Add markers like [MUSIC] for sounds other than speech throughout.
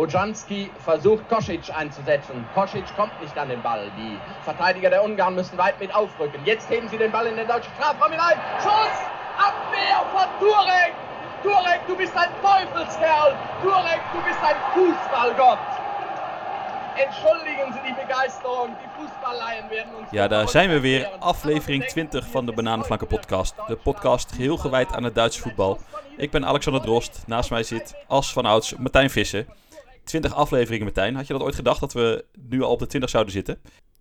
Bojanski versucht Kosic einzusetzen. Kosic kommt nicht an den Ball. Die Verteidiger der Ungarn müssen weit mit aufrücken. Jetzt heben sie den Ball in den deutschen Strafraum hinein. Schuss! Abwehr von Turek! Turek, du bist ein Teufelskerl! Turek, du bist ein Fußballgott! Entschuldigen Sie die Begeisterung, die Fußballleien werden uns... Ja, daar zijn we weer. Aflevering 20 van de Bananenflanken podcast. De podcast geheel gewijd aan het Duitse voetbal. Ik ben Alexander Drost. Naast mij zit, als van ouds, Martijn Vissen. 20 afleveringen, Martijn. Had je dat ooit gedacht dat we nu al op de 20 zouden zitten?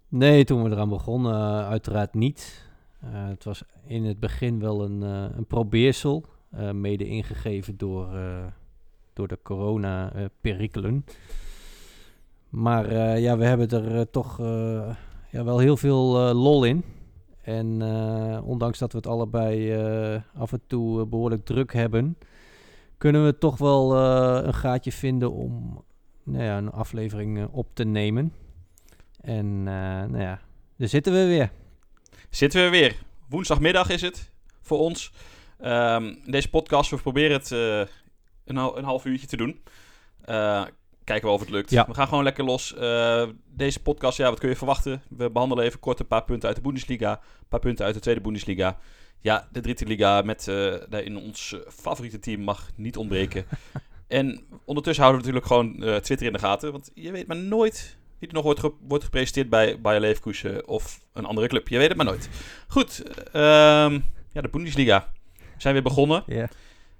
Nee, toen we eraan begonnen, uh, uiteraard niet. Uh, het was in het begin wel een, uh, een probeersel, mede ingegeven door, door de corona-perikelen. maar ja, we hebben er toch ja, wel heel veel lol in. En ondanks dat we het allebei af en toe behoorlijk druk hebben, kunnen we toch wel een gaatje vinden om nou ja, een aflevering uh, op te nemen. En uh, nou ja, daar zitten we weer. Zitten we weer. Woensdagmiddag is het voor ons. Um, deze podcast, we proberen het uh, een, een, half uurtje te doen. kijken we of het lukt. Ja. We gaan gewoon lekker los. deze podcast, ja, wat kun je verwachten? We behandelen even kort een paar punten uit de Bundesliga. Een paar punten uit de Tweede Bundesliga. Ja, de Dritte Liga met in ons favoriete team mag niet ontbreken. En ondertussen houden we natuurlijk gewoon uh, Twitter in de gaten. Want je weet maar nooit wie er nog wordt, ge wordt gepresenteerd bij Bayer Leverkusen of een andere club. Je weet het maar nooit. Goed, um, ja, de Bundesliga. We zijn weer begonnen. Yeah.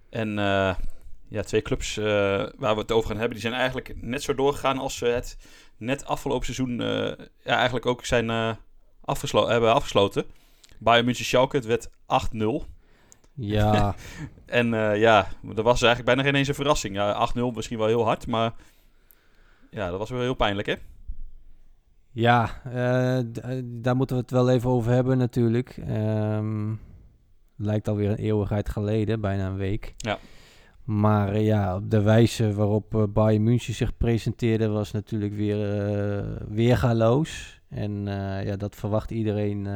En uh, ja, twee clubs uh, waar we het over gaan hebben, die zijn eigenlijk net zo doorgegaan als ze het net afgelopen seizoen ja, eigenlijk ook zijn afgeslo hebben afgesloten. Bayern München Schalke, het werd 8-0. Ja. [LAUGHS] en uh, ja, dat was eigenlijk bijna geen eens een verrassing. Ja, 8-0 misschien wel heel hard, maar ja, dat was wel heel pijnlijk, hè? Ja, uh, daar moeten we het wel even over hebben natuurlijk. Um, lijkt alweer een eeuwigheid geleden, bijna een week. Ja. Maar uh, ja, de wijze waarop uh, Bayern München zich presenteerde was natuurlijk weer weergaloos. En ja, dat verwacht iedereen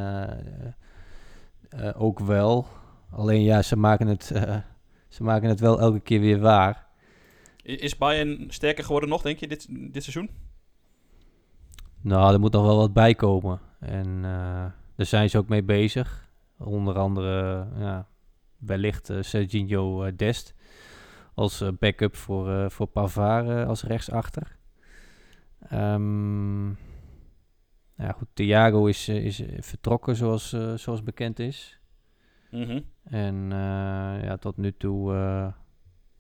ook wel. Alleen ja, ze maken het, uh, ze maken het wel elke keer weer waar. Is Bayern sterker geworden nog, denk je, dit, dit seizoen? Nou, er moet nog wel wat bij komen. En uh, daar zijn ze ook mee bezig. Onder andere, ja, wellicht uh, Serginho Dest als backup voor, voor Pavard als rechtsachter. Um, ja, goed, Thiago is, is vertrokken zoals, zoals bekend is. Mm -hmm. En uh, ja, tot nu toe uh,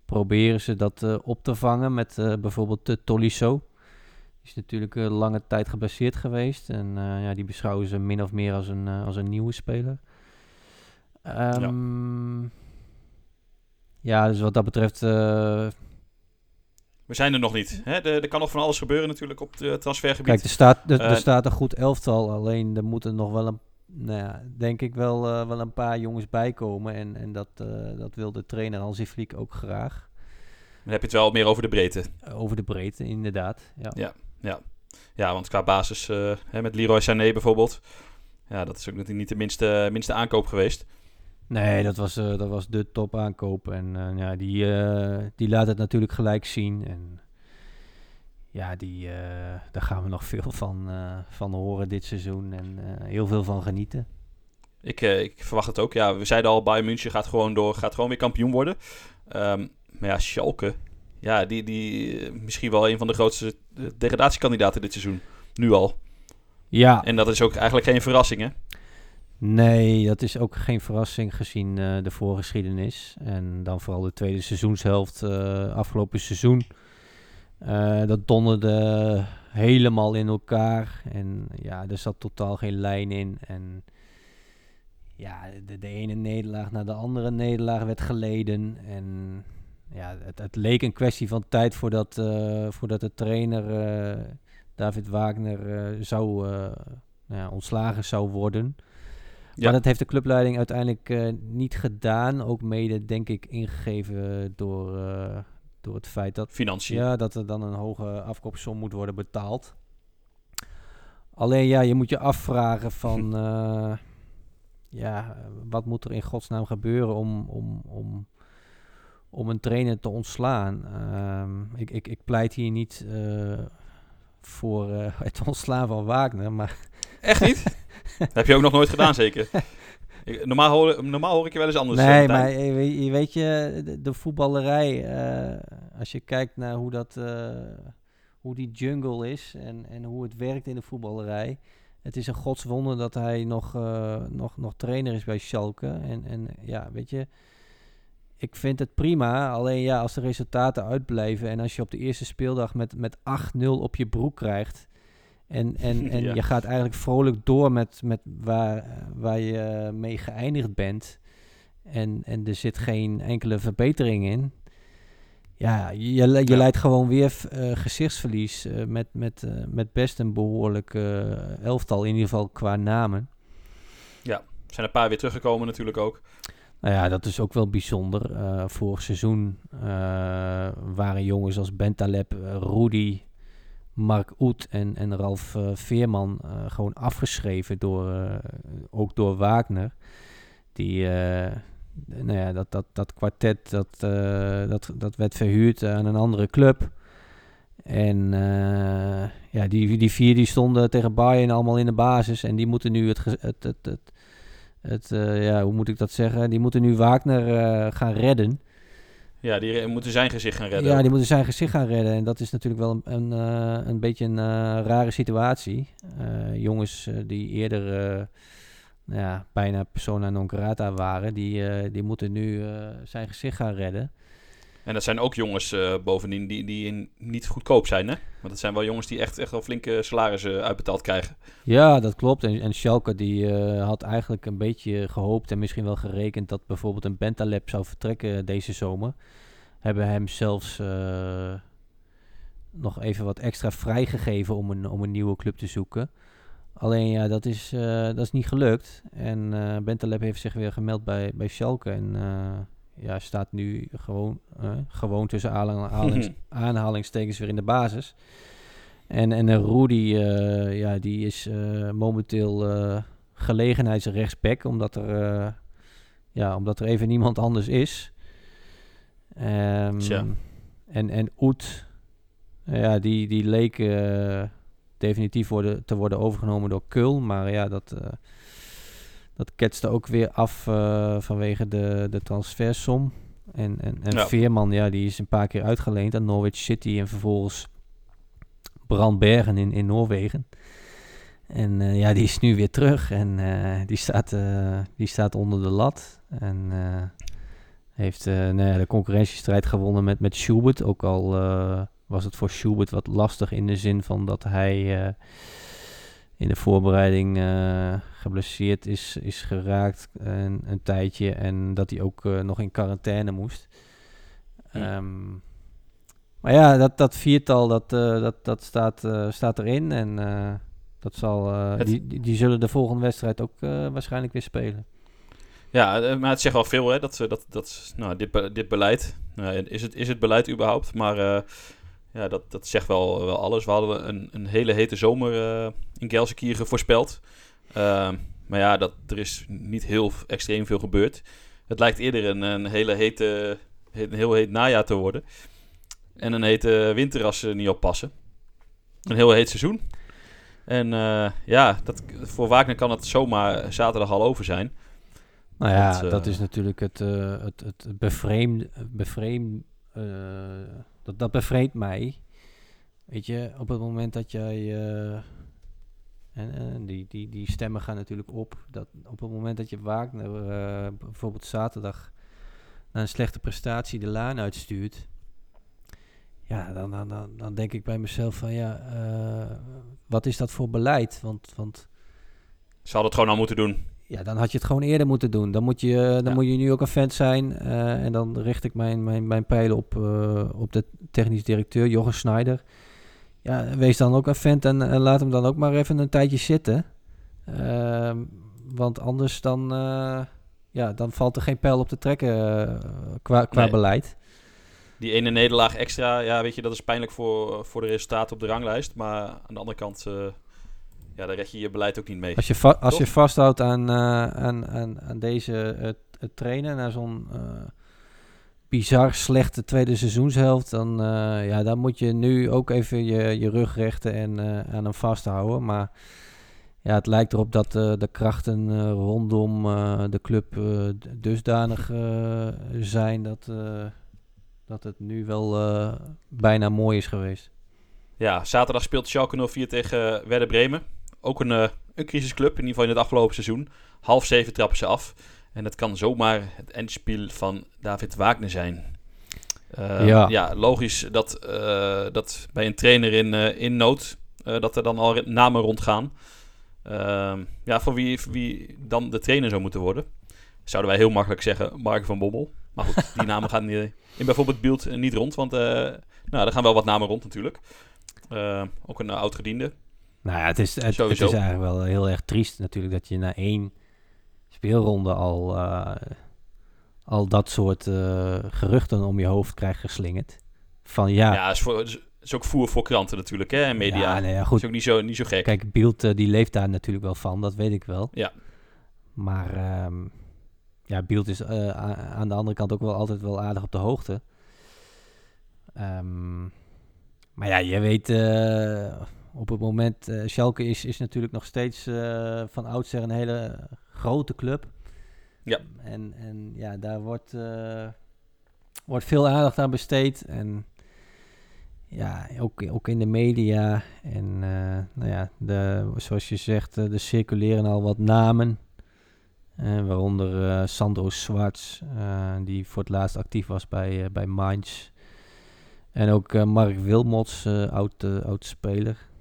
proberen ze dat uh, op te vangen met bijvoorbeeld de Tolisso. Die is natuurlijk lange tijd gebaseerd geweest. En ja, die beschouwen ze min of meer als een, als een nieuwe speler. Um, ja. ja. dus wat dat betreft... We zijn er nog niet. Hè? Er, er kan nog van alles gebeuren natuurlijk op het transfergebied. Kijk, er staat, er, er staat een goed elftal. Alleen er moeten nog wel een nou ja, denk ik wel, uh, wel een paar jongens bijkomen. En, en dat, uh, dat wil de trainer Hansi Flick ook graag. Dan heb je het wel meer over de breedte. Over de breedte, inderdaad. Ja, ja, ja. ja want qua basis uh, hè, met Leroy Sané bijvoorbeeld. Ja, dat is ook natuurlijk niet de minste, minste aankoop geweest. Nee, dat was, dat was de top aankoop. En ja, die, die laat het natuurlijk gelijk zien. En ja, die, uh, daar gaan we nog [LAUGHS] veel van, uh, van horen dit seizoen en uh, heel veel van genieten. Ik, ik verwacht het ook. Ja, we zeiden al, Bayern München gaat gewoon door, gaat gewoon weer kampioen worden. Um, maar ja, Schalke, ja, die, die misschien wel een van de grootste degradatiekandidaten dit seizoen. Nu al. Ja. En dat is ook eigenlijk geen verrassing, hè? Nee, dat is ook geen verrassing gezien de voorgeschiedenis. En dan vooral de tweede seizoenshelft afgelopen seizoen. Uh, dat donderde helemaal in elkaar. En ja, er zat totaal geen lijn in. En ja, de, de ene nederlaag naar de andere nederlaag werd geleden. En ja, het, het leek een kwestie van tijd voordat, uh, voordat de trainer uh, David Wagner zou, nou ja, ontslagen zou worden. Ja. Maar dat heeft de clubleiding uiteindelijk niet gedaan. Ook mede, denk ik, ingegeven door door het feit dat, Financiën. Ja, dat er dan een hoge afkoopsom moet worden betaald. Alleen ja, je moet je afvragen [LAUGHS] van... uh, ja, wat moet er in godsnaam gebeuren om, om, om, om een trainer te ontslaan. Ehm, ik, ik, ik pleit hier niet eh, voor eh, [LAUGHS] het ontslaan van Wagner, maar... Echt niet? dat [LAUGHS] heb je ook nog nooit gedaan, zeker? Ik- Normaal hoor, normaal hoor ik je wel eens anders. Nee, maar je weet, je, de voetballerij, eh, als je kijkt naar hoe, dat, eh, hoe die jungle is en, en hoe het werkt in de voetballerij. Het is een godswonder dat hij nog, eh, nog, nog trainer is bij Schalke. En, en ja, weet je, ik vind het prima. Alleen ja, als de resultaten uitblijven en als je op de eerste speeldag met, met 8-0 op je broek krijgt. En, en, [LAUGHS] en Ja. je gaat eigenlijk vrolijk door met, met waar, waar je mee geëindigd bent. En, en er zit geen enkele verbetering in. Ja, je, je, Ja. leidt gewoon weer eh, gezichtsverlies eh, met, met, eh, met best een behoorlijk eh, elftal, in ieder geval qua namen. Er zijn een paar weer teruggekomen natuurlijk ook. Nou ja, dat is ook wel bijzonder. Vorig seizoen waren jongens als Bentaleb, Rudy, Mark Oet en, en Ralf eh, Veerman eh, gewoon afgeschreven door, eh, ook door Wagner. Die, nou ja, dat, dat, dat kwartet, dat, dat, dat werd verhuurd aan een andere club. En eh, ja, die, die vier die stonden tegen Bayern allemaal in de basis. En die moeten nu het, het, het, het, het ja, hoe moet ik dat zeggen? Die moeten nu Wagner eh, gaan redden. Ja, die moeten zijn gezicht gaan redden. Ja, die moeten zijn gezicht gaan redden. En dat is natuurlijk wel een, een, eh, een beetje een eh, rare situatie. Eh, jongens die eerder nou ja, bijna persona non grata waren, die, die moeten nu zijn gezicht gaan redden. En dat zijn ook jongens eh, bovendien die, die niet goedkoop zijn, hè? Want dat zijn wel jongens die echt, echt wel flinke salarissen uitbetaald krijgen. Ja, dat klopt. En, en Schalke die eh, had eigenlijk een beetje gehoopt en misschien wel gerekend dat bijvoorbeeld een Bentaleb zou vertrekken deze zomer. Hebben hem zelfs eh, nog even wat extra vrijgegeven om een, om een nieuwe club te zoeken. Alleen ja, dat is, eh, dat is niet gelukt. En eh Bentaleb heeft zich weer gemeld bij, bij Schalke. En eh, ja, staat nu gewoon, eh, gewoon tussen aanhalings, [LAUGHS] aanhalingstekens weer in de basis. En, en uh, Rudy, eh, ja, die is eh, momenteel eh gelegenheidsrechtsback, omdat er, eh, ja, omdat er even niemand anders is. Ehm, en, en Oet, eh, ja, die, die leek eh, definitief worden, te worden overgenomen door Kul, maar ja, dat, eh dat ketste ook weer af eh, vanwege de, de transfersom. En, en, en Ja. Veerman, ja, die is een paar keer uitgeleend aan Norwich City en vervolgens Brandbergen in, in Noorwegen. En eh, ja, die is nu weer terug en eh, die, staat, die staat onder de lat. En heeft nou ja, de concurrentiestrijd gewonnen met, met Schubert. Ook al was het voor Schubert wat lastig in de zin van dat hij in de voorbereiding eh, geblesseerd is, is geraakt een, een tijdje. En dat hij ook eh, nog in quarantaine moest. Hm. Ehm, maar ja, dat, dat viertal dat, eh, dat, dat staat, eh, staat erin. En eh, dat zal, eh, Het- die, die, zullen de volgende wedstrijd ook eh, waarschijnlijk weer spelen. Ja, eh, maar het zegt wel veel, hè? Dat, ze- dat, dat, nou, dit, be- dit beleid. Nou, is, het, is het beleid überhaupt? Maar eh, ja, dat, dat zegt wel, wel alles. We hadden een, een hele hete zomer eh, in Gelsenkirchen voorspeld. Ehm, maar ja, dat, er is niet heel extreem veel gebeurd. Het lijkt eerder een, een hele hete, he- een heel heet najaar te worden. En een hete winter als ze niet oppassen. Een heel heet seizoen. En eh, ja, dat, voor Wagner kan het zomaar zaterdag al over zijn. Nou ja, Dat, eh, dat is natuurlijk het, eh het, het bevreemd, bevreemd eh, dat, dat bevreemdt mij. Weet je, op het moment dat jij, eh, en, en die, die, die stemmen gaan natuurlijk op, dat op het moment dat je Wagner eh, bijvoorbeeld zaterdag na een slechte prestatie de laan uitstuurt, ja, dan, dan, dan, dan denk ik bij mezelf van ja, eh, wat is dat voor beleid? Want, want Ze hadden het gewoon al moeten doen. Ja, dan had je het gewoon eerder moeten doen. Dan moet je, dan Ja. moet je nu ook een vent zijn. eh, en dan richt ik mijn, mijn, mijn pijlen op, eh, op de technisch directeur, Jochen Schneider. Ja, wees dan ook een vent en, en laat hem dan ook maar even een tijdje zitten. Ehm, want anders dan, eh, ja, dan valt er geen pijl op te trekken eh, qua, qua Nee. beleid. Die ene nederlaag extra, ja, weet je, dat is pijnlijk voor, voor de resultaten op de ranglijst. Maar aan de andere kant, eh, ja, daar red je je beleid ook niet mee. Als je, va- als je vasthoudt aan, eh, aan, aan, aan deze eh, t- trainer, naar zo'n eh, bizar slechte tweede seizoenshelft, dan, eh, ja, dan moet je nu ook even je, je rug rechten en aan hem vasthouden. Maar ja, het lijkt erop dat de krachten rondom de club dusdanig zijn dat, dat het nu wel bijna mooi is geweest. Ja, zaterdag speelt Schalke 04 tegen Werder Bremen. Ook een, eh, een crisisclub, in ieder geval in het afgelopen seizoen. Half zeven trappen ze af. En het kan zomaar het eindspiel van David Wagner zijn. Eh, Ja. ja, logisch dat, eh, dat bij een trainer in, eh, in nood, dat er dan al namen rondgaan. Ehm, ja, voor wie, voor wie dan de trainer zou moeten worden. Zouden wij heel makkelijk zeggen Mark van Bommel. Maar goed, die namen gaan eh, in bijvoorbeeld Beeld niet rond. Want nou, er gaan wel wat namen rond natuurlijk. Eh, ook een oud-gediende. Nou ja, het is, het, is eigenlijk wel heel erg triest natuurlijk dat je na één speelronde al, eh, al dat soort eh, geruchten om je hoofd krijgt geslingerd. Van ja, Ja, is, voor, is, is ook voer voor kranten natuurlijk hè, en media. ja, nee, ja, is goed. ook niet zo, niet zo gek. Kijk, Beeld eh, die leeft daar natuurlijk wel van, dat weet ik wel. Ja. Maar ehm, ja, Beeld is aan de andere kant ook wel altijd wel aardig op de hoogte. Ehm, maar ja, je weet, op het moment, eh Schalke is, is natuurlijk nog steeds eh, van oudsher een hele grote club. Ja. En, en ja, daar wordt, eh, wordt veel aandacht aan besteed. En ja, ook, ook in de media. En nou ja, de, zoals je zegt, er circuleren al wat namen. Waaronder Sandro Schwartz, eh, die voor het laatst actief was bij, bij Mainz. En ook Mark Wilmots, oud, oud speler.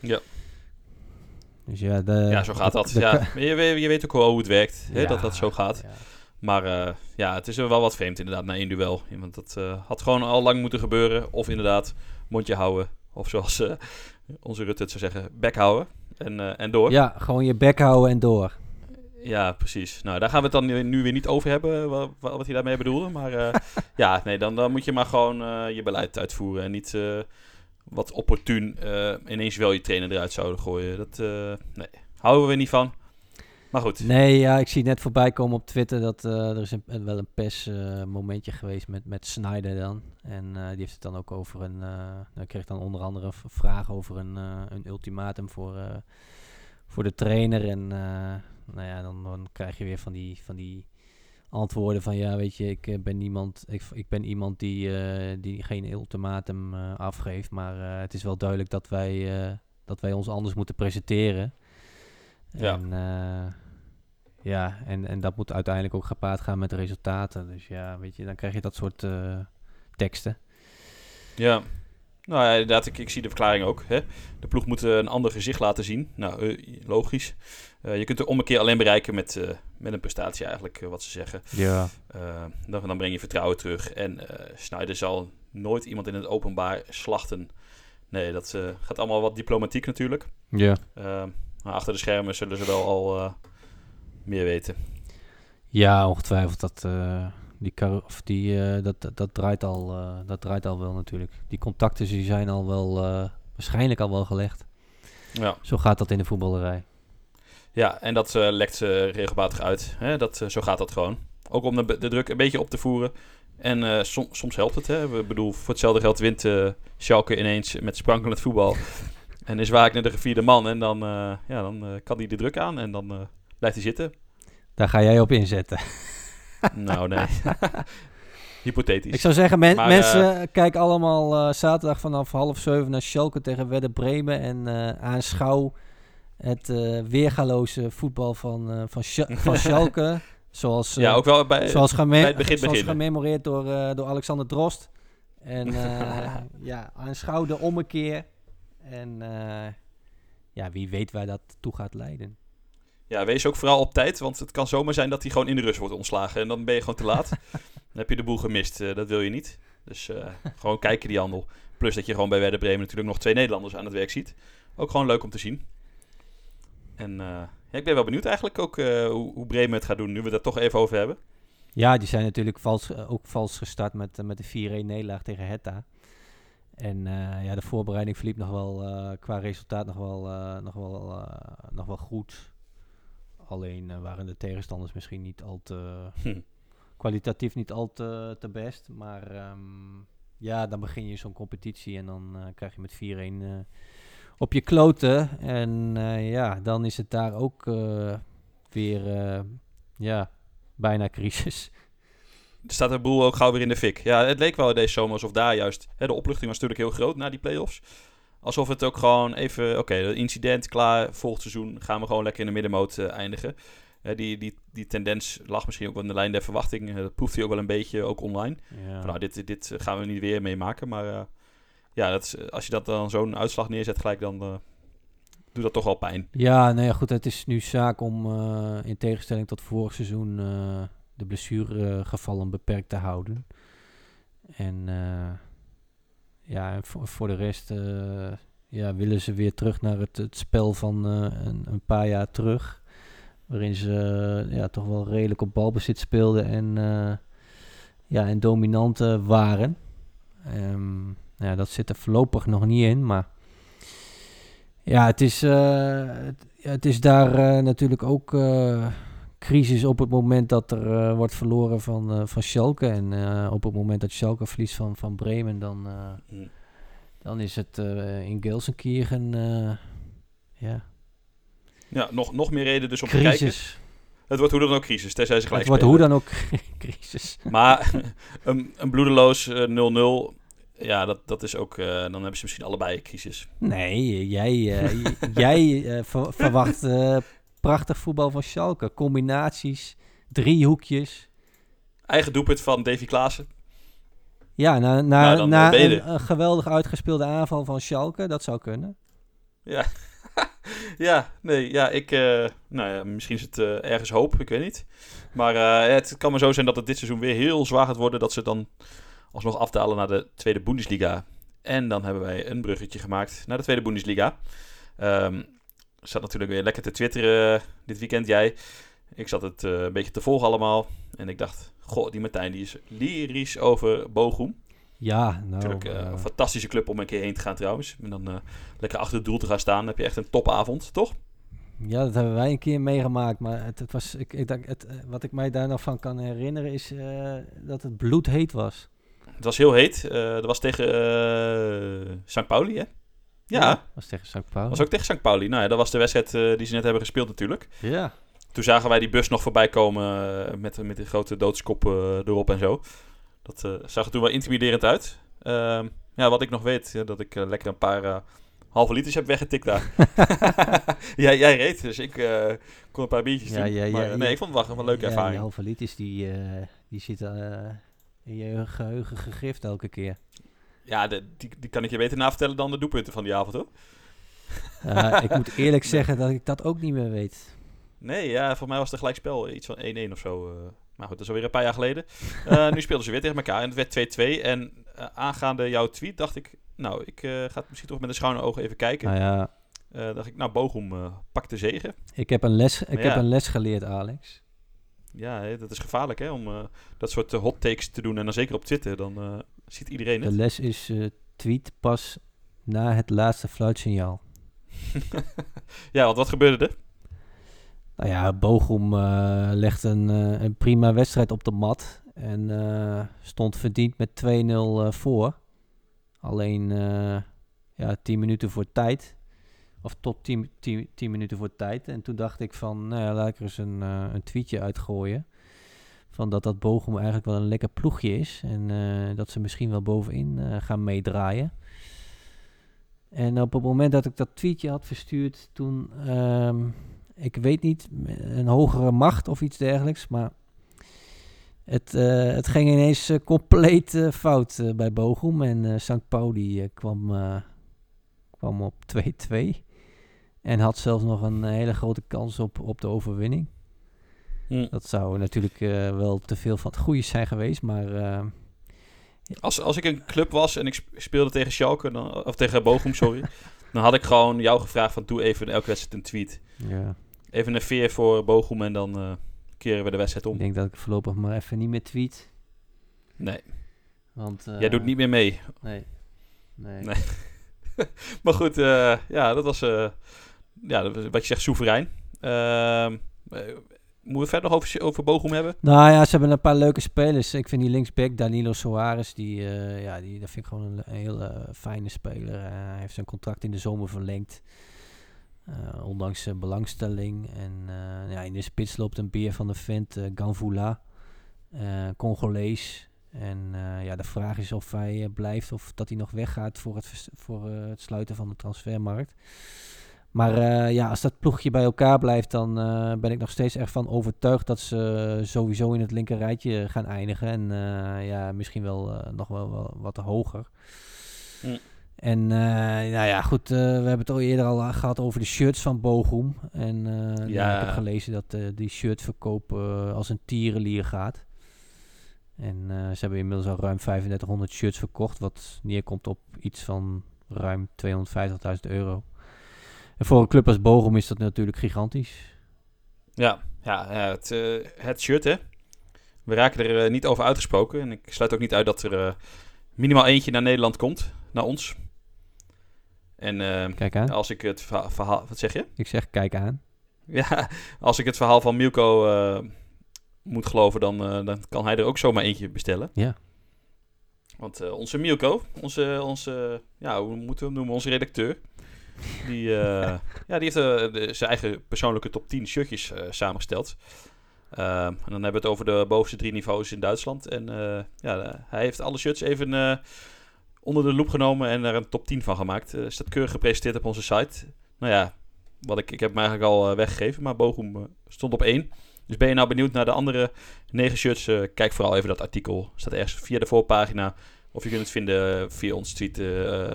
Ja. Dus ja, de, ja, zo gaat dat. de Ja. Je, weet- je weet ook wel hoe het werkt, hè, dat Ja, dat zo gaat. ja. Maar eh, ja, het is wel wat vreemd inderdaad na één duel. Want dat eh, had gewoon al lang moeten gebeuren. Of inderdaad, mondje houden. Of zoals eh, onze Rutte het zou zeggen, bek houden. En, en door. Ja, gewoon je bek houden en door. Ja, precies. Nou, daar gaan we het dan nu- weer niet over hebben, wa- wa- wat hij daarmee bedoelde. Maar [LAUGHS] ja, nee, dan, dan moet je maar gewoon je beleid uitvoeren. En niet wat opportun eh, ineens wel je trainer eruit zouden gooien. Dat, eh, nee, houden we niet van. Maar goed. Nee, ja, ik zie net voorbij komen op Twitter dat eh, er is een, wel een pers eh, momentje geweest met, met Snyder dan. En die heeft het dan ook over een... eh nou, kreeg dan onder andere een vraag over een, een ultimatum voor, voor de trainer. En nou ja, dan, dan krijg je weer van die, van die antwoorden van... Ja, weet je, ik eh, ben niemand... Ik, ik ben iemand die, eh, die geen ultimatum eh, afgeeft. Maar het is wel duidelijk dat wij, dat wij ons anders moeten presenteren. Ja. En, ja, en, en dat moet uiteindelijk ook gepaard gaan met resultaten. Dus ja, weet je, dan krijg je dat soort teksten. Ja. Nou ja, inderdaad, ik, ik zie de verklaring ook. Hè? De ploeg moet eh, een ander gezicht laten zien. Nou, eh, logisch. Eh, je kunt er om een keer alleen bereiken met, met een prestatie eigenlijk, wat ze zeggen. Ja. Dan, dan breng je vertrouwen terug. En Snyder zal nooit iemand in het openbaar slachten. Nee, dat gaat allemaal wat diplomatiek natuurlijk. Ja. Maar achter de schermen zullen ze wel al meer weten. Ja, ongetwijfeld. Dat, die, kar- of die, eh, dat, dat, dat, draait al, eh, dat draait al wel natuurlijk. Die contacten die zijn al wel, eh, waarschijnlijk al wel gelegd. Ja, Zo gaat dat in de voetballerij. ja en dat lekt ze regelmatig uit. Hè? Dat, zo gaat dat gewoon. Ook om de, de druk een beetje op te voeren. En som- soms helpt het. Hè? We bedoel, voor hetzelfde geld wint Schalke ineens met sprankelend voetbal. [LAUGHS] en is Wagner de gevierde man. En dan, ja, dan kan hij de druk aan. En dan blijft hij zitten. Daar ga jij op inzetten. Nou, nee. [LAUGHS] Hypothetisch. Ik zou zeggen, men- Maar, mensen, kijk allemaal eh, zaterdag vanaf half zeven naar Schalke tegen Werder Bremen. En eh, aanschouw het eh, weergaloze voetbal van, eh van, [LAUGHS] van Schalke. Zoals, eh, ja, ook wel bij... zoals, bij het begin zoals beginnen. gememoreerd door, eh, door Alexander Drost. En eh, [LAUGHS] ja, aanschouw de ommekeer. En eh, ja, wie weet waar dat toe gaat leiden. Ja, wees ook vooral op tijd, want het kan zomaar zijn dat hij gewoon in de rust wordt ontslagen. En dan ben je gewoon te laat. [LAUGHS] dan heb je de boel gemist. Eh, dat wil je niet. Dus eh, gewoon kijken die handel. Plus dat je gewoon bij Werder Bremen natuurlijk nog twee Nederlanders aan het werk ziet. Ook gewoon leuk om te zien. En eh, ja, ik ben wel benieuwd eigenlijk ook hoe, hoe Bremen het gaat doen, nu we het er toch even over hebben. Ja, die zijn natuurlijk vals, ook vals gestart met, met de 4-1 nederlaag tegen Hertha. En ja, de voorbereiding verliep nog wel qua resultaat nog wel, nog wel, nog wel goed. Alleen eh, waren de tegenstanders misschien niet al te, [LAUGHS] Hm. kwalitatief niet al te, te best. Maar ehm, ja, dan begin je zo'n competitie en dan eh, krijg je met 4-1 eh, op je kloten. En ja, dan is het daar ook weer ja, bijna crisis. Er staat de boel ook gauw weer in de fik. Ja, het leek wel deze zomer alsof daar juist... Hè, de opluchting was natuurlijk heel groot na die play-offs. Alsof het ook gewoon even... Oké, incident, klaar. Volgend seizoen gaan we gewoon lekker in de middenmoot eh, eindigen. Hè, die, die, die tendens lag misschien ook wel in de lijn der verwachting. Eh, dat proeft hij ook wel een beetje, ook online. Ja. Van, nou, dit, dit gaan we niet weer meemaken. Maar eh, ja, dat is, als je dat dan zo'n uitslag neerzet gelijk, dan eh, doet dat toch wel pijn. Ja, nou ja, goed. Het is nu zaak om eh, in tegenstelling tot vorig seizoen eh, de blessuregevallen beperkt te houden. En eh, ja, en voor, voor de rest eh, ja, willen ze weer terug naar het, het spel van eh, een, een paar jaar terug. Waarin ze eh, ja, toch wel redelijk op balbezit speelden en, ja, en dominant waren. Ehm, ja, dat zit er voorlopig nog niet in, maar ja, het is, het, het is daar natuurlijk ook crisis op het moment dat er eh, wordt verloren van, eh, van Schalke. En eh, op het moment dat Schalke verliest van, van Bremen, dan, Hm. dan is het in Gelsenkirchen ja, Ja, nog, nog meer reden dus om te kijken. crisis. Het wordt hoe dan ook crisis, tenzij ze gelijk Het wordt hoe dan ook [LAUGHS] crisis. Maar [LAUGHS] een, een bloedeloos eh, 0-0, ja, dat, dat is ook... dan hebben ze misschien allebei crisis. Nee, jij, [LAUGHS] jij ver- verwacht prachtig voetbal van Schalke. Combinaties, driehoekjes. Eigen doelpunt van Davy Klaassen. Ja, na, na, Nou, na eh, een, een geweldig uitgespeelde aanval van Schalke, dat zou kunnen. Ja. [LAUGHS] ja, nee, ja, ik... eh, nou ja, misschien is het eh, ergens hoop, ik weet niet. Maar het kan maar zo zijn dat het dit seizoen weer heel zwaar gaat worden... dat ze dan alsnog afdalen naar de tweede Bundesliga. En dan hebben wij een bruggetje gemaakt naar de tweede Bundesliga. Ehm zat natuurlijk weer lekker te twitteren eh, dit weekend, jij. Ik zat het eh, een beetje te volgen allemaal. En ik dacht, goh, die Martijn die is lyrisch over Bochum. Ja, nou, Natuurlijk eh, een fantastische club om een keer heen te gaan trouwens. En dan lekker achter het doel te gaan staan. Dan heb je echt een topavond, toch? ja, dat hebben wij een keer meegemaakt. Maar het, het was, ik, ik denk, het, wat ik mij daar nog van kan herinneren is dat het bloedheet was. Het was heel heet. Dat was tegen St. Pauli, hè? Ja, was tegen St. Pauli. was ook tegen St. Pauli. Nou ja, dat was de wedstrijd eh, die ze net hebben gespeeld natuurlijk. Ja. Toen zagen wij die bus nog voorbij komen eh, met, met die grote doodskop eh, erop en zo. Dat zag er toen wel intimiderend uit. Ehm, ja, wat ik nog weet, dat ik lekker een paar halve liters heb weggetikt daar. [LAUGHS] jij, jij reed, dus ik kon een paar biertjes Ja, doen. ja, ja, maar, nee, ik vond het wel een leuke Ja, ervaring. die halve liters, die, eh, die zitten in je geheugen gegrift elke keer. Ja, de, die, die kan ik je beter navertellen dan de doelpunten van die avond, hoor. Eh, ik moet [LAUGHS] eerlijk zeggen dat ik dat ook niet meer weet. Nee, ja, voor mij was het gelijkspel. Iets van 1-1 of zo. eh. maar goed, dat is alweer een paar jaar geleden. [LAUGHS] Eh, nu speelden ze weer tegen elkaar en het werd 2-2. En aangaande jouw tweet dacht ik... Nou, ik ga het misschien toch met een schone ogen even kijken. Nou ja, dacht ik, nou, Bochum pakt de zegen. ik heb een les, ik Maar heb ja. een les geleerd, Alex. Ja, dat is gevaarlijk, hè, om dat soort hot takes te doen. En dan zeker op Twitter, dan ziet iedereen De het. les is eh, tweet pas na het laatste fluitsignaal. [LAUGHS] ja, want wat gebeurde er? Nou ja, Bochum eh legt een, eh, een prima wedstrijd op de mat. En stond verdiend met 2-0 eh, voor. Alleen ja, 10 minuten voor tijd. Of tot 10, 10, 10 minuten voor tijd. En toen dacht ik van, nou ja, laat ik er eens een, een tweetje uitgooien. Van dat dat Bochum eigenlijk wel een lekker ploegje is. En eh, dat ze misschien wel bovenin eh, gaan meedraaien. En op het moment dat ik dat tweetje had verstuurd, toen, ehm, ik weet niet, een hogere macht of iets dergelijks, maar het, eh, het ging ineens compleet fout bij Bochum. En St. Pauli kwam, kwam op 2-2 en had zelfs nog een hele grote kans op, op de overwinning. Hm. Dat zou natuurlijk eh, wel te veel van het goede zijn geweest, maar eh, Als, als ik een club was en ik sp- speelde tegen Schalke, dan, of tegen Bochum, sorry. [LAUGHS] dan had ik gewoon jou gevraagd van, doe even elke wedstrijd een tweet. ja, Even een veer voor Bochum en dan eh, keren we de wedstrijd ik om. denk dat ik voorlopig maar even niet meer tweet. Nee, Want, jij doet niet meer mee. Nee. Nee. Nee. [LAUGHS] Maar goed, ja, dat was, ja, wat je zegt, soeverein. Eh, moeten we verder nog over, over hebben? Nou ja, ze hebben een paar leuke spelers. Ik vind die linksback, Danilo Soares, die, uh, ja, die, dat vind ik gewoon een, hele fijne speler. Uh, hij heeft zijn contract in de zomer verlengd. Uh, ondanks belangstelling. En ja, in de spits loopt een beer van de vent, Ganvula, Congolees. En ja, de vraag is of hij blijft of dat hij nog weggaat voor het, voor, het sluiten van de transfermarkt. Maar uh, ja, als dat ploegje bij elkaar blijft, dan uh, ben ik nog steeds ervan overtuigd dat ze sowieso in het linker rijtje gaan eindigen. En uh, ja, misschien wel nog wel, wel, wat hoger. Hm. En nou ja, goed, we hebben het al eerder al gehad over de shirts van Bochum. En ja. ik heb gelezen dat die shirtverkoop als een tierenlier gaat. En ze hebben inmiddels al ruim 3500 shirts verkocht, wat neerkomt op iets van ruim 250.000 euro. En voor een club als Bochum is dat natuurlijk gigantisch. Ja, ja het, uh, het shirt hè. We raken er uh, niet over uitgesproken. En ik sluit ook niet uit dat er uh, minimaal eentje naar Nederland komt. Naar ons. En kijk aan. als ik het verhaal... Wat zeg je? Ik zeg kijk aan. Ja, als ik het verhaal van Milko moet geloven, dan, dan kan hij er ook zomaar eentje bestellen. Ja. Want onze Milko, onze, onze, ja, hoe moeten we hem noemen, onze redacteur... Die, uh, ja, die heeft de, zijn eigen persoonlijke top 10 shirtjes uh, samengesteld. Ehm, en dan hebben we het over de bovenste drie niveaus in Duitsland. En ja, hij heeft alle shirts even onder de loep genomen en er een top 10 van gemaakt. Uh, staat keurig gepresenteerd op onze site. Nou ja, wat ik, ik heb hem eigenlijk al weggegeven, maar Bochum stond op 1. Dus ben je nou benieuwd naar de andere 9 shirts? kijk vooral even dat artikel. Staat ergens via de voorpagina. Of je kunt het vinden via ons tweet,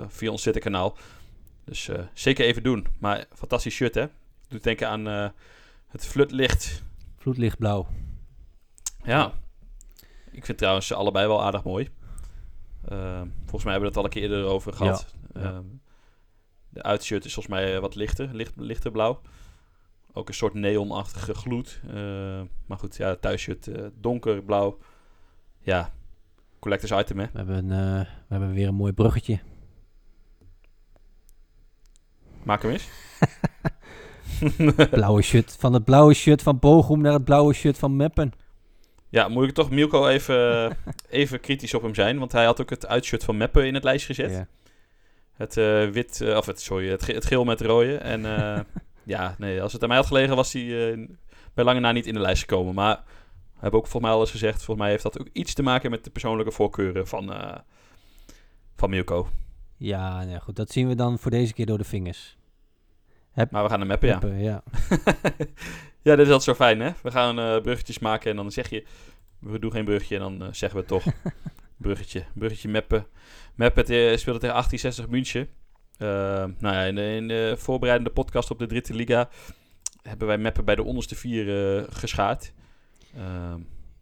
via ons Twitter-kanaal. Dus uh, zeker even doen. Maar fantastisch shirt, hè? Doet denken aan uh, het flutlicht. Vloedlichtblauw. Ja. Ik vind trouwens ze allebei wel aardig mooi. Uh, volgens mij hebben we het al een keer eerder over gehad. Ja, ja. de uitshirt is volgens mij wat lichter, licht, lichter blauw. Ook een soort neonachtige gloed. maar goed, ja, thuisshirt donkerblauw. Ja, collectors item, hè? We hebben, we hebben weer een mooi bruggetje. Maak hem eens. [LAUGHS] blauwe shirt. Van het blauwe shirt van Bochum naar het blauwe shirt van Meppen. Ja, moet ik toch Milko even, even kritisch op hem zijn. Want hij had ook het uitshirt van Meppen in het lijstje gezet. Ja. Het uh, wit, uh, of het, sorry, het, het, geel met rode. En uh, [LAUGHS] ja, nee, als het aan mij had gelegen, was hij bij lange na niet in de lijst gekomen. Maar we hebben ook volgens mij al eens gezegd, volgens mij heeft dat ook iets te maken met de persoonlijke voorkeuren van, van Milko. Ja, nee, goed. Dat zien we dan voor deze keer door de vingers. Heb, maar we gaan een mappen, ja. ja. [LAUGHS] ja, dat is altijd zo fijn, hè? We gaan uh, bruggetjes maken en dan zeg je... We doen geen bruggetje en dan uh, zeggen we toch... [LAUGHS] bruggetje, bruggetje mappen. Mappen uh, speelde tegen 1860 München. nou ja, in de, in de, voorbereidende podcast op de Dritte Liga... hebben wij mappen bij de onderste vier geschaard.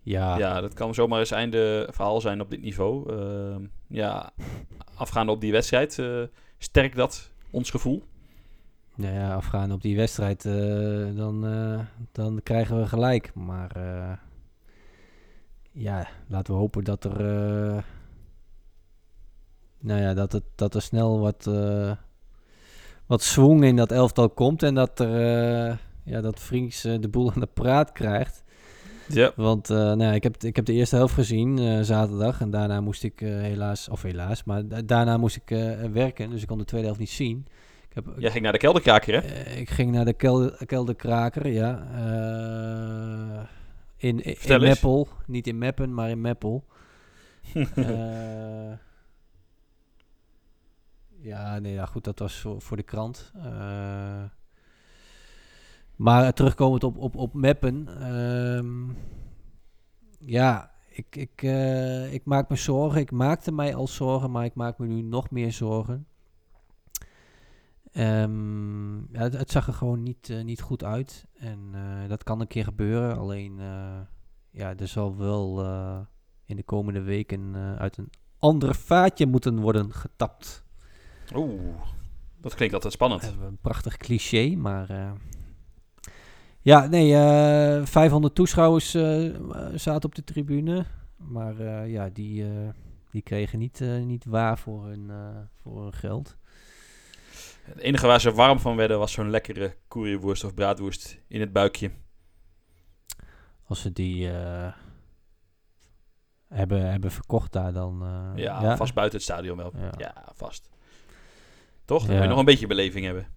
Ja. ja, dat kan zomaar eens einde verhaal zijn op dit niveau. ja, afgaande op die wedstrijd, uh, sterk dat ons gevoel? Nou ja, afgaande op die wedstrijd, uh, dan, uh, dan krijgen we gelijk. Maar ja, laten we hopen dat er, nou ja, dat, het, dat er snel wat, wat swing in dat elftal komt. En dat, er, ja, dat Frinks de boel aan de praat krijgt. Ja. Want uh, nou, ik, heb, ik heb de eerste helft gezien uh, zaterdag. En daarna moest ik uh, helaas, of helaas, maar daarna moest ik werken. Dus ik kon de tweede helft niet zien. Ik heb, Jij ging naar de kelderkraker, hè? ik ging naar de kelder, kelderkraker, ja. in in, in Meppel. Niet in Meppen, maar in Meppel. [LAUGHS] ja, nee, ja, goed, dat was voor, voor de krant. Maar terugkomend op, op, op mappen. Um, ja, ik, ik, uh, ik maak me zorgen. Ik maakte mij al zorgen, maar ik maak me nu nog meer zorgen. Um, ja, het, het, zag er gewoon niet, uh, niet goed uit. En uh, dat kan een keer gebeuren. Alleen, ja, er zal wel in de komende weken uit een ander vaatje moeten worden getapt. Oeh, dat klinkt altijd spannend. een prachtig cliché, maar ja, nee, uh, eh, 500 toeschouwers uh, zaten op de tribune. Maar uh, ja, die, die kregen niet, niet waar voor hun, voor hun geld. Het enige waar ze warm van werden was zo'n lekkere koerienworst of braadworst in het buikje. als ze die eh, hebben, hebben verkocht daar, dan... eh, Ja, vast buiten het stadion wel. Ja. Ja, vast. Toch? Dan Ja. moet je nog een beetje beleving hebben.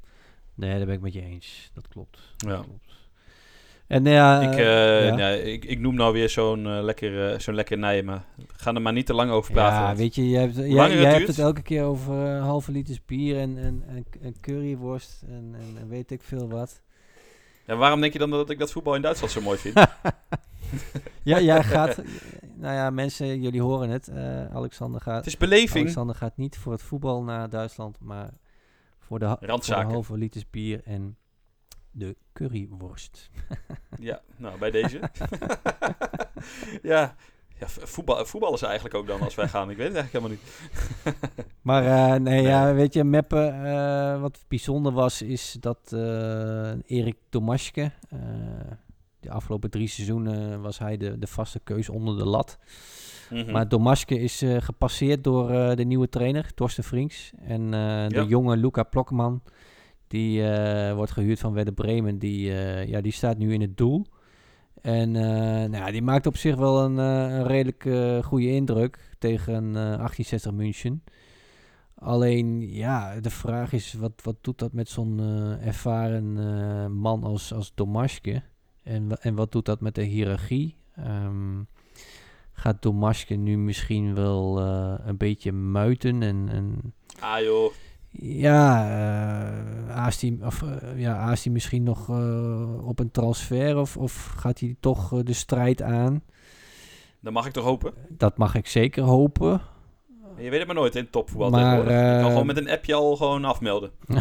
Nee, daar ben ik met je eens. Dat klopt. Ja. klopt. En ja, ik, eh, ja. nee, ik, ik noem nou weer zo'n eh, lekker, eh, zo'n lekker nij, maar we gaan er maar niet te lang over praten. Ja, weet je, jij hebt, jij, langer het jij hebt het elke keer over eh, halve liters bier en, en, en, en curryworst en, en, en weet ik veel wat. Ja, waarom denk je dan dat ik dat voetbal in Duitsland zo mooi vind? [LAUGHS] Ja, jij gaat, [LAUGHS] nou ja, mensen, jullie horen het. eh, Alexander gaat, het is beleving. Alexander gaat niet voor het voetbal naar Duitsland, maar voor de, voor de halve liters bier en de curryworst. [LAUGHS] Ja, nou, bij deze. [LAUGHS] ja, ja voetbal, voetbal is eigenlijk ook dan als wij gaan. Ik weet het eigenlijk helemaal niet. [LAUGHS] Maar eh, nee, ja, weet je, Meppen, eh, wat bijzonder was, is dat eh, Erik Tomaschke, de afgelopen drie seizoenen was hij de, de vaste keus onder de lat. Mhm. Maar Domaschke is gepasseerd door de nieuwe trainer, Torsten Frinks. En de Ja. jonge Luca Plokman, die eh, wordt gehuurd van Werder Bremen, die, eh, ja, die staat nu in het doel. En eh, nou ja, die maakt op zich wel een, een redelijk goede indruk tegen eh 1860 München. Alleen, ja, de vraag is, wat, wat doet dat met zo'n ervaren man als, als Domaschke? En, en wat doet dat met de hiërarchie? Ehm, gaat Domaschke nu misschien wel een beetje muiten en... en Ah joh, ja, aast hij, of, eh, ja, aast hij misschien nog eh, op een transfer of, of gaat hij toch eh, de strijd aan? dan mag ik toch hopen. Dat mag ik zeker hopen. Je weet het maar nooit in topvoetbal Maar. Je kan gewoon met een appje al gewoon afmelden. [LAUGHS]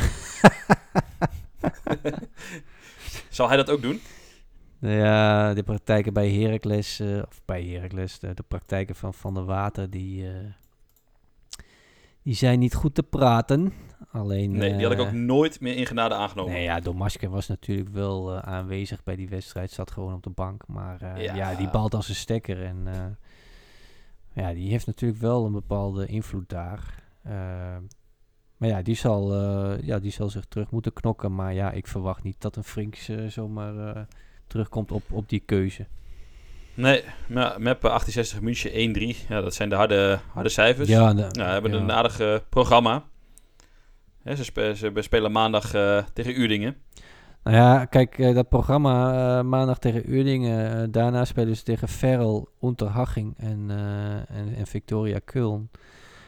Zal hij dat ook doen? Ja, de praktijken bij Heracles, of bij Heracles, de, de praktijken van Van der Water, die, die zijn niet goed te praten. Alleen, Nee, die had ik eh, ook nooit meer in genade aangenomen. Nee, ja, Domaske was natuurlijk wel eh, aanwezig bij die wedstrijd. Zat gewoon op de bank. Maar eh, Ja. ja. die balt als een stekker. En eh, ja, die heeft natuurlijk wel een bepaalde invloed daar. Eh, maar ja, die zal, eh, ja, die zal zich terug moeten knokken. Maar ja, ik verwacht niet dat een Frinks eh, zomaar eh, terugkomt op, op die keuze. Nee, maar Mep 1860 München 1-3. Ja, dat zijn de harde, harde cijfers. Ja, de- Ja, hebben ja. een aardig eh, programma. Ze, spe- ze spelen maandag eh, tegen Uerdingen. Nou ja, kijk, eh, dat programma eh, maandag tegen Uerdingen. daarna spelen ze tegen Ferrel, Unterhaching en, en, en Victoria Köln.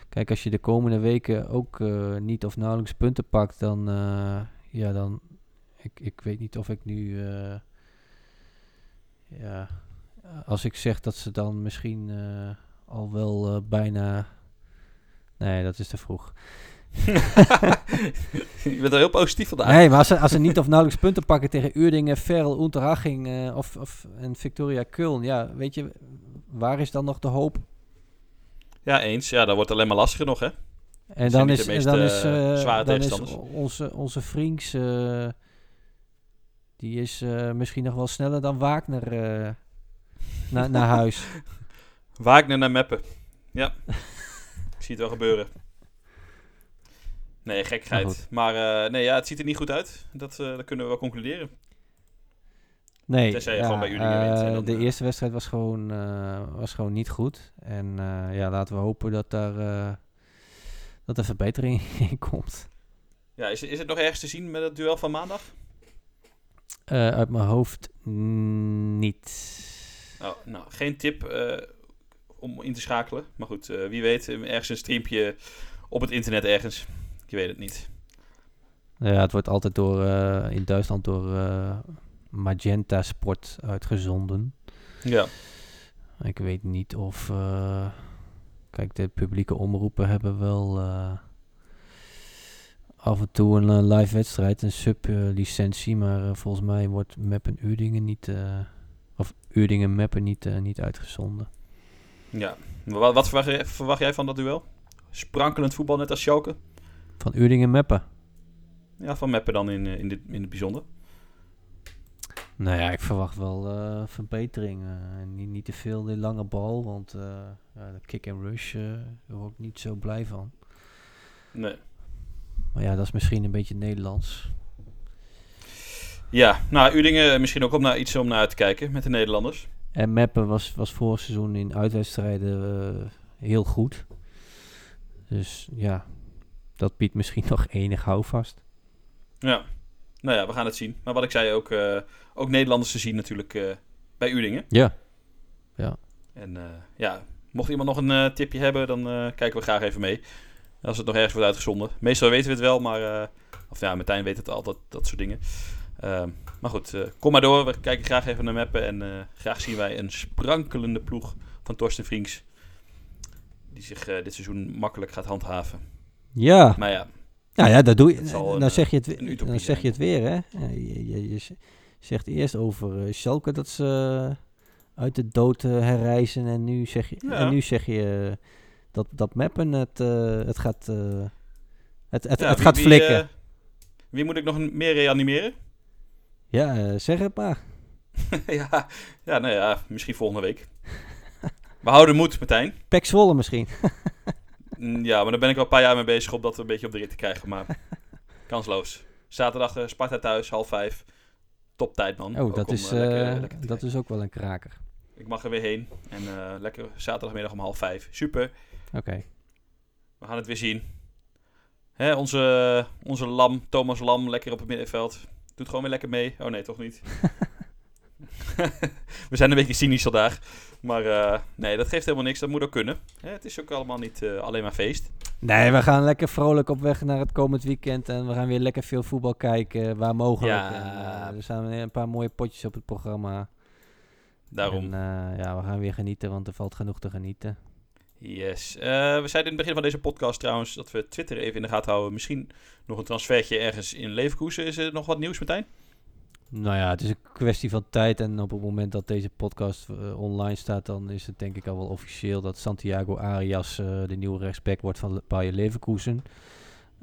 Kijk, als je de komende weken ook niet of nauwelijks punten pakt, dan, ja, dan, ik, ik weet niet of ik nu, ja, als ik zeg dat ze dan misschien al wel bijna, nee, dat is te vroeg. [LAUGHS] Je bent er heel positief vandaag. Nee, maar als ze, als ze niet of nauwelijks punten pakken tegen Uerdingen, Ferrel, Unterhaching eh, of, of en Victoria Köln, ja, weet je, waar is dan nog de hoop? Ja, eens. Ja, dat wordt alleen maar lastiger nog, hè? En zijn dan niet is, meest, dan eh, is, eh, dan is onze, onze Frinks, eh, die is eh, misschien nog wel sneller dan Wagner eh, na, naar huis. [LAUGHS] Wagner naar Meppen. Ja. [LAUGHS] Ik zie het wel gebeuren. Nee, gekheid. Maar eh, nee, ja, het ziet er niet goed uit. Dat, eh, dat kunnen we wel concluderen. Nee, Tenzij je gewoon bij eh, wint dan, de eerste wedstrijd was gewoon, was gewoon niet goed. En ja, laten we hopen dat daar dat er verbetering [LAUGHS] in komt. Ja, is, is het nog ergens te zien met het duel van maandag? Uit mijn hoofd niet. Nou, nou geen tip om in te schakelen. Maar goed, wie weet, ergens een streampje op het internet ergens. Je weet het niet. Ja, het wordt altijd door, eh, in Duitsland door eh, Magenta Sport uitgezonden. Ja. Ik weet niet of... eh, kijk, de publieke omroepen hebben wel af en toe een live wedstrijd, een sub-licentie. maar volgens mij wordt Meppen Uerdingen niet... of Uerdingen Meppen niet, niet uitgezonden. ja. Wat, wat verwacht, jij, verwacht jij van dat duel? Sprankelend voetbal net als Schalke? Van Uerdingen Meppen? Ja, van Meppen dan in, eh, in, dit, in het bijzonder. Nou ja, ik verwacht wel eh, verbetering. eh, niet, niet te veel die lange bal, want de kick and rush daar word ik niet zo blij van. Nee. Maar ja, dat is misschien een beetje Nederlands. Ja, nou, Udingen misschien ook om naar iets om naar uit te kijken met de Nederlanders. En Meppen was, was vorig seizoen in uitwedstrijden heel goed. Dus ja, dat biedt misschien [LAUGHS] nog enig houvast. Ja, nou ja, we gaan het zien. Maar wat ik zei, ook, eh, ook Nederlanders te zien natuurlijk eh, bij Udingen. Ja. En eh, ja, mocht iemand nog een eh, tipje hebben, dan eh, kijken we graag even mee. Als het nog ergens wordt uitgezonden. Meestal weten we het wel, maar... eh, of ja, Martijn weet het altijd, dat soort dingen. Ehm, maar goed, eh, kom maar door. We kijken graag even naar mappen. En eh, graag zien wij een sprankelende ploeg van Torsten Vriends. Die zich eh, dit seizoen makkelijk gaat handhaven. Ja, Maar ja, nou ja, dat doe je. Dan een, zeg je het, utopie dan zeg je het weer, hè? Je, je, zegt eerst over eh, Schalke dat ze eh, uit de dood eh, herreizen. En nu zeg je, Ja. en nu zeg je eh, dat, dat Meppen het, eh, het gaat, eh, het, het, Ja, het wie- gaat flikken. eh, wie moet ik nog meer reanimeren? ja, eh, zeg het maar. [LAUGHS] ja, ja, nou ja, misschien volgende week. We houden moed, Martijn. Pek Zwolle misschien. [LAUGHS] Mm, Ja, maar daar ben ik al een paar jaar mee bezig om dat een beetje op de rit te krijgen. Maar [LAUGHS] kansloos. Zaterdag eh, Sparta thuis, half vijf. Top tijd, man. Oh, Ook dat, om, is, eh, lekker- eh, lekker dat is ook wel een kraker. Ik mag er weer heen. En lekker zaterdagmiddag om half vijf. Super. Oké. We gaan het weer zien. Hè, onze, onze Lam, Thomas Lam, lekker op het middenveld. Doet gewoon weer lekker mee. Oh nee, toch niet. [LAUGHS] [LAUGHS] We zijn een beetje cynisch vandaag. Maar eh, nee, dat geeft helemaal niks. Dat moet ook kunnen. Hè, het is ook allemaal niet eh, alleen maar feest. Nee, we gaan lekker vrolijk op weg naar het komend weekend. En we gaan weer lekker veel voetbal kijken, waar mogelijk. Ja. En, eh, er staan een paar mooie potjes op het programma. Daarom. En ja, we gaan weer genieten, want er valt genoeg te genieten. Yes. We zeiden in het begin van deze podcast trouwens dat we Twitter even in de gaten houden. Misschien nog een transfertje ergens in Leverkusen. Is er nog wat nieuws, Martijn? Nou ja, het is een kwestie van tijd. En op het moment dat deze podcast eh, online staat, dan is het denk ik al wel officieel dat Santiago Arias eh, de nieuwe rechtsback wordt van Bayer Leverkusen.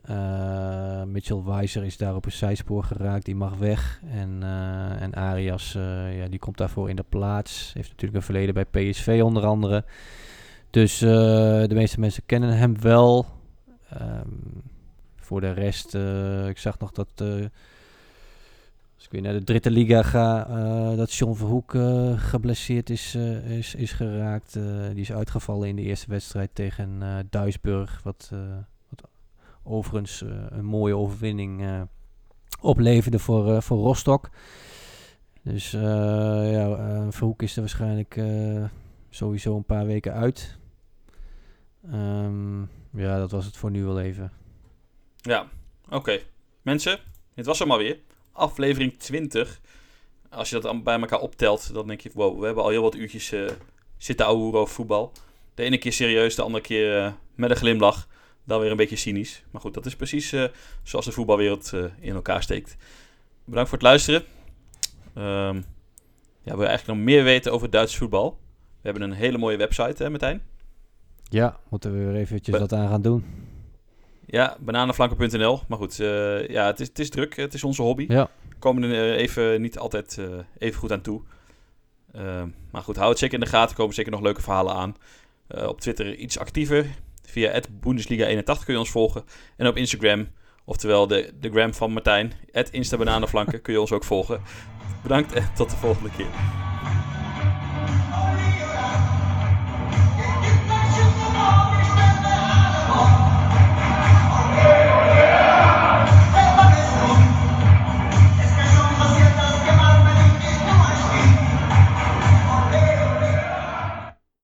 Eh, Mitchell Weiser is daar op een zijspoor geraakt, die mag weg. En, en Arias, ja, die komt daarvoor in de plaats. Heeft natuurlijk een verleden bij PSV onder andere. Dus de meeste mensen kennen hem wel. Ehm, voor de rest, ik zag nog dat... als ik weer naar de Dritte Liga ga, eh, dat John Verhoek eh, geblesseerd is, eh, is, is geraakt. Die is uitgevallen in de eerste wedstrijd tegen Duisburg. Wat, wat overigens een mooie overwinning opleverde voor, voor Rostock. Dus ja, Verhoek is er waarschijnlijk sowieso een paar weken uit. Ehm, ja, dat was het voor nu wel even. Ja, oké. Mensen, dit was hem alweer. Aflevering 20. Als je dat bij elkaar optelt, dan denk je, wow, we hebben al heel wat uurtjes eh, zitten ouwehoeren over voetbal. De ene keer serieus, de andere keer eh, met een glimlach. Dan weer een beetje cynisch. Maar goed, dat is precies eh, zoals de voetbalwereld in elkaar steekt. Bedankt voor het luisteren. Ehm, ja, wil je eigenlijk nog meer weten over Duits voetbal? We hebben een hele mooie website, hè Martijn? Ja, moeten we weer eventjes Be- wat aan gaan doen. Ja, bananenflanken.nl. Maar goed, eh, ja, het is, het is druk. Het is onze hobby. Ja. We komen er eh, even niet altijd eh, even goed aan toe. Maar goed, hou het zeker in de gaten. Er komen zeker nog leuke verhalen aan. Op Twitter iets actiever. Via Bundesliga81 kun je ons volgen. En op Instagram, oftewel de, de gram van Martijn, Instabananenflanken, kun je ons ook volgen. Bedankt en tot de volgende keer.